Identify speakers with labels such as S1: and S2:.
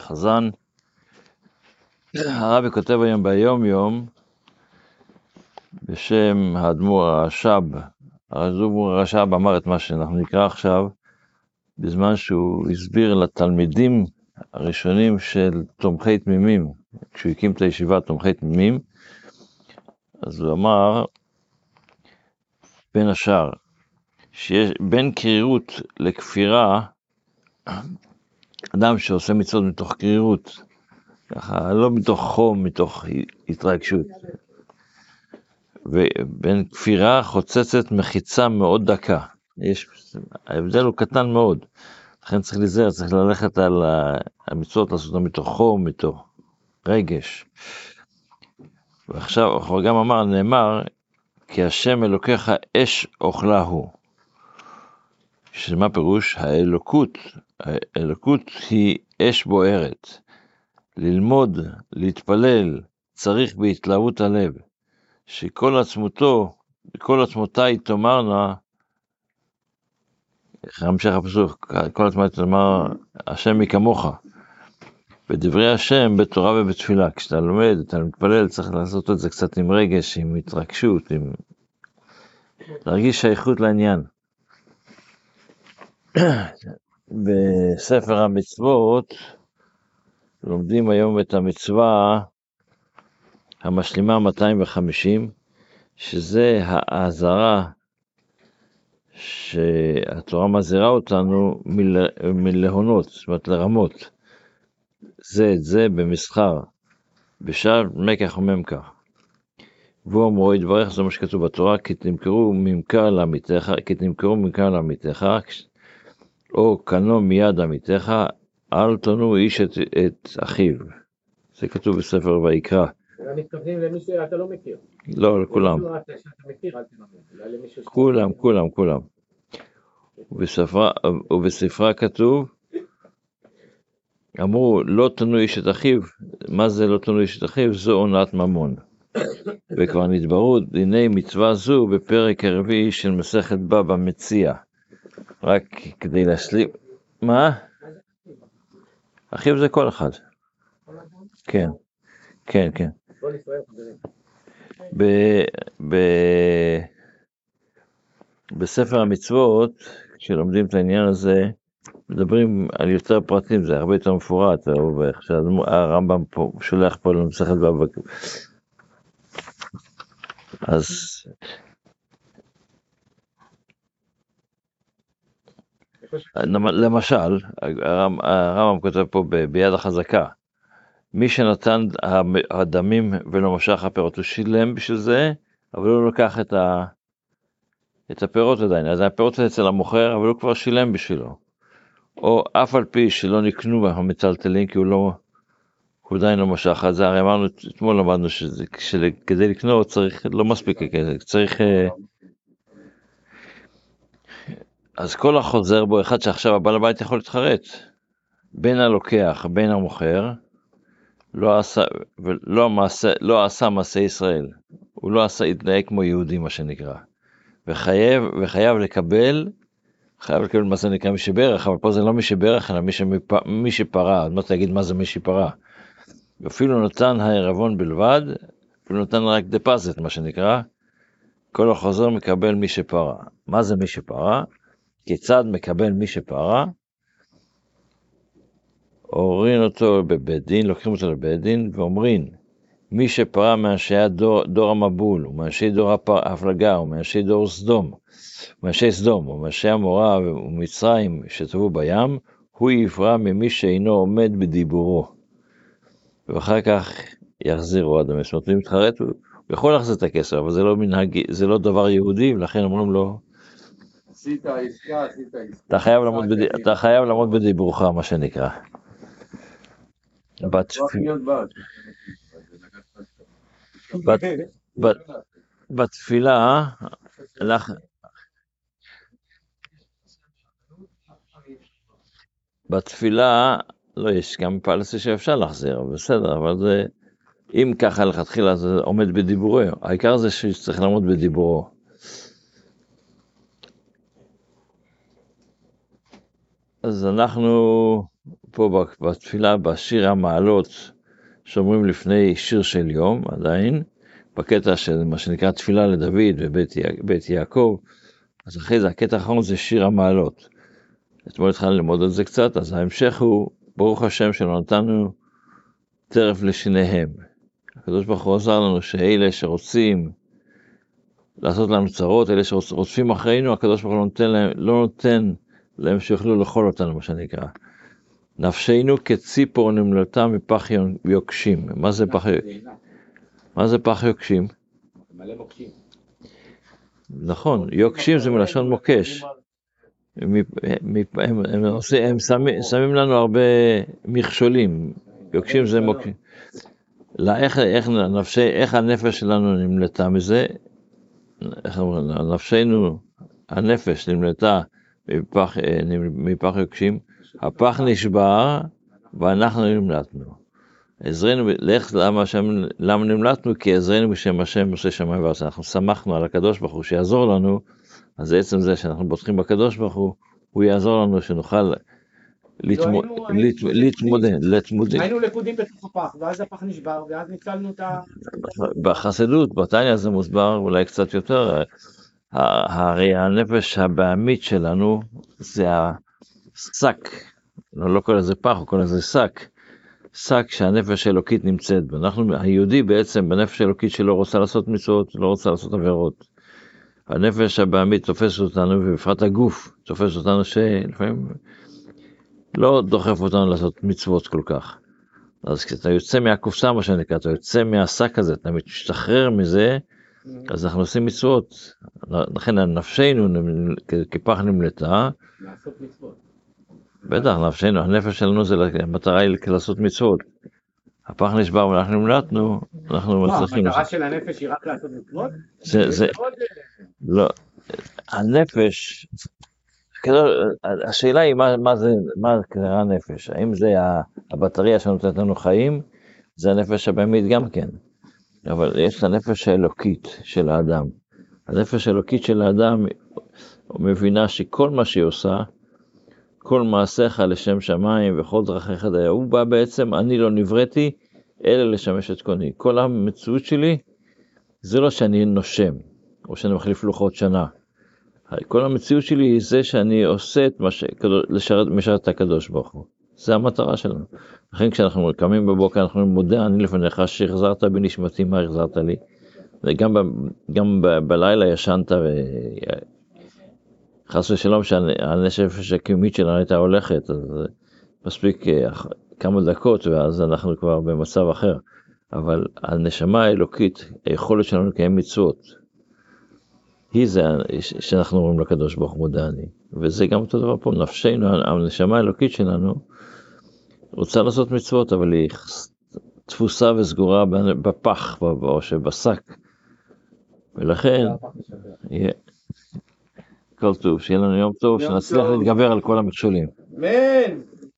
S1: חזן. הרבי כותב היום ביום יום בשם האדמו"ר הרש"ב, האדמו"ר הרש"ב אמר את מה שאנחנו נקרא עכשיו, בזמן שהוא הסביר לתלמידים הראשונים של תומכי תמימים, כשהוא הקים את הישיבה תומכי תמימים, אז הוא אמר, בין השאר, שיש בין קרירות לכפירה, אדם שעושה מצוות מתוך קרירות, ככה, לא מתוך חום, מתוך התרגשות. ובין כפירה חוצצת מחיצה מאוד דקה. יש, ההבדל הוא קטן מאוד. לכן צריך להיזהר, צריך ללכת על המצוות, לעשות אותן מתוך חום, מתוך רגש. ועכשיו, הוא גם אמר, נאמר, כי השם אלוקיך אש אוכלה הוא. שמה פירוש? האלוקות, האלוקות היא אש בוערת. ללמוד, להתפלל, צריך בהתלהבות הלב, שכל עצמותו, כל עצמותיי תאמרנה, איך המשך הפסוק, כל עצמותיי תאמר, השם מי כמוך. בדברי השם, בתורה ובתפילה, כשאתה לומד, אתה מתפלל, צריך לעשות את זה קצת עם רגש, עם התרגשות, עם... להרגיש שייכות לעניין. בספר המצוות לומדים היום את המצווה המשלימה 250, שזה האזהרה שהתורה מזהירה אותנו מל... מלהונות, זאת אומרת לרמות. זה את זה במסחר, בשער מקח וממכר. והוא אמרו יתברך, זה מה שכתוב בתורה, כי תמכרו ממכר לעמיתך, כי תמכרו ממכר לעמיתך, או קנו מיד עמיתך, אל תונו איש את, את אחיו. זה כתוב בספר ויקרא.
S2: מתכוונים למי שאתה לא מכיר.
S1: לא, לכולם. כולם, כולם, כולם. ובספרה, ובספרה כתוב, אמרו, לא תנו איש את אחיו, מה זה לא תנו איש את אחיו? זו עונת ממון. וכבר נתברו דיני מצווה זו בפרק הרביעי של מסכת בבא מציע. רק כדי להשלים, מה? אחיו זה כל אחד. כן, כן, כן. ב, ב, בספר המצוות, כשלומדים את העניין הזה, מדברים על יותר פרטים, זה הרבה יותר מפורט, איך שהרמב"ם שולח פה למסכת בבא. אז למשל, הרמב"ם כותב פה ביד החזקה, מי שנתן הדמים ולא משך הפירות, הוא שילם בשביל זה, אבל הוא לקח את, ה, את הפירות עדיין, אז הפירות אצל המוכר, אבל הוא כבר שילם בשבילו. או אף על פי שלא נקנו המצלתלים, כי הוא לא, הוא עדיין לא משך, אז הרי אמרנו, אתמול למדנו שכדי לקנות צריך, לא מספיק צריך אה, אז כל החוזר בו, אחד שעכשיו הבעל הבית יכול להתחרט, בין הלוקח, בין המוכר, לא עשה, ולא מעשה, לא עשה מעשה ישראל, הוא לא עשה, התנהג כמו יהודי מה שנקרא, וחייב, וחייב לקבל, חייב לקבל מה זה נקרא מי שברך, אבל פה זה לא מי שברך, אלא מי, שמפ, מי שפרה, עוד מעט להגיד מה זה מי שפרה. אפילו נתן הערבון בלבד, אפילו נתן רק דפזט מה שנקרא, כל החוזר מקבל מי שפרה. מה זה מי שפרה? כיצד מקבל מי שפרה? הורין אותו בבית דין, לוקחים אותו לבית דין ואומרים, מי שפרה מאנשי הדור, דור המבול, ומאנשי דור ההפלגה, ומאנשי דור סדום, ומאנשי סדום, ומאנשי המורה ומצרים שטבעו בים, הוא יפרע ממי שאינו עומד בדיבורו. ואחר כך יחזירו אדם. זאת אומרת, הוא יכול להחזיר את הכסף, אבל זה לא מנהג, זה לא דבר יהודי, ולכן אומרים לו,
S2: עשית עסקה, עשית עסקה.
S1: אתה חייב לעמוד בדיבורך, מה שנקרא. בתפילה, בתפילה, לא, יש גם פלסי שאפשר להחזיר, בסדר, אבל זה, אם ככה לכתחילה זה עומד בדיבורו, העיקר זה שצריך לעמוד בדיבורו. אז אנחנו פה בתפילה, בשיר המעלות, שאומרים לפני שיר של יום, עדיין, בקטע של מה שנקרא תפילה לדוד ובית יעקב, אז אחרי זה הקטע האחרון זה שיר המעלות. אתמול התחלנו ללמוד על זה קצת, אז ההמשך הוא, ברוך השם שלא נתנו טרף לשניהם. הקדוש ברוך הוא עזר לנו שאלה שרוצים לעשות לנו צרות, אלה שרודפים אחרינו, הקדוש ברוך הוא לא נותן להם, לא נותן להם שיוכלו לאכול אותנו, מה שנקרא. נפשנו כציפור נמלטה מפח יוקשים. מה זה פח יוקשים? מה זה פח יוקשים?
S2: מלא מוקשים.
S1: נכון, יוקשים זה מלשון מוקש. הם, שמים, לנו הרבה מכשולים, יוקשים זה מוקשים. איך הנפש שלנו נמלטה מזה? איך אומרים, נפשנו, הנפש נמלטה מפח, מפח יוקשים, הפח נשבר ואנחנו נמלטנו. עזרנו, לך למה, שם, למה נמלטנו? כי עזרנו בשם השם עושה שמיים וארץ. אנחנו שמחנו על הקדוש ברוך הוא שיעזור לנו, אז עצם זה שאנחנו בוטחים בקדוש ברוך הוא, הוא יעזור לנו שנוכל להתמודד, להתמודד.
S2: היינו לכודים בתוך הפח, ואז הפח נשבר, ואז ניצלנו את ה...
S1: בחסידות, בתניא זה מוסבר אולי קצת יותר, הרי הנפש הבעמית שלנו זה השק, לא, לא קורא לזה פח, הוא קורא לזה שק. שק שהנפש האלוקית נמצאת בו. אנחנו, היהודי בעצם בנפש האלוקית שלו רוצה לעשות מצוות, לא רוצה לעשות עבירות. הנפש הבעמית תופסת אותנו, ובפרט הגוף תופס אותנו שלפעמים לא דוחף אותנו לעשות מצוות כל כך. אז כשאתה יוצא מהקופסה, מה שנקרא, אתה יוצא מהשק הזה, אתה משתחרר מזה, אז אנחנו עושים מצוות. לכן נפשנו כפח נמלטה. לעשות מצוות. בטח, נפשנו, הנפש שלנו זה, המטרה היא לעשות מצוות. הפח נשבר ואנחנו נמלטנו, אנחנו
S2: מצליחים... המטרה של הנפש היא רק לעשות מצוות?
S1: זה, זה, לא, הנפש, השאלה היא מה, מה זה, מה קרה הנפש, האם זה הבטריה שנותנת לנו חיים, זה הנפש הבאמית גם כן, אבל יש את הנפש האלוקית של האדם. הנפש האלוקית של האדם מבינה שכל מה שהיא עושה, כל מעשיך לשם שמיים וכל דרכיך דייה. הוא בא בעצם, אני לא נבראתי, אלא לשמש את קוני. כל המציאות שלי, זה לא שאני נושם, או שאני מחליף לוחות שנה. כל המציאות שלי היא זה שאני עושה את מה ש... לשרת, משרת את הקדוש ברוך הוא. זה המטרה שלנו. לכן כשאנחנו קמים בבוקר אנחנו אומרים מודה אני לפניך שהחזרת בנשמתי מה החזרת לי. וגם ב, גם ב, בלילה ישנת חס ושלום שהנפש הקיומית שלנו הייתה הולכת, אז מספיק אה, כמה דקות ואז אנחנו כבר במצב אחר. אבל הנשמה האלוקית, היכולת שלנו לקיים מצוות, היא זה שאנחנו אומרים לקדוש ברוך הוא מודה אני. וזה גם אותו דבר פה, נפשנו, הנשמה האלוקית שלנו, רוצה לעשות מצוות, אבל היא תפוסה וסגורה בפח או שבשק. ולכן, כל טוב, שיהיה לנו יום טוב, שנצליח להתגבר על כל המכשולים.
S2: אמן.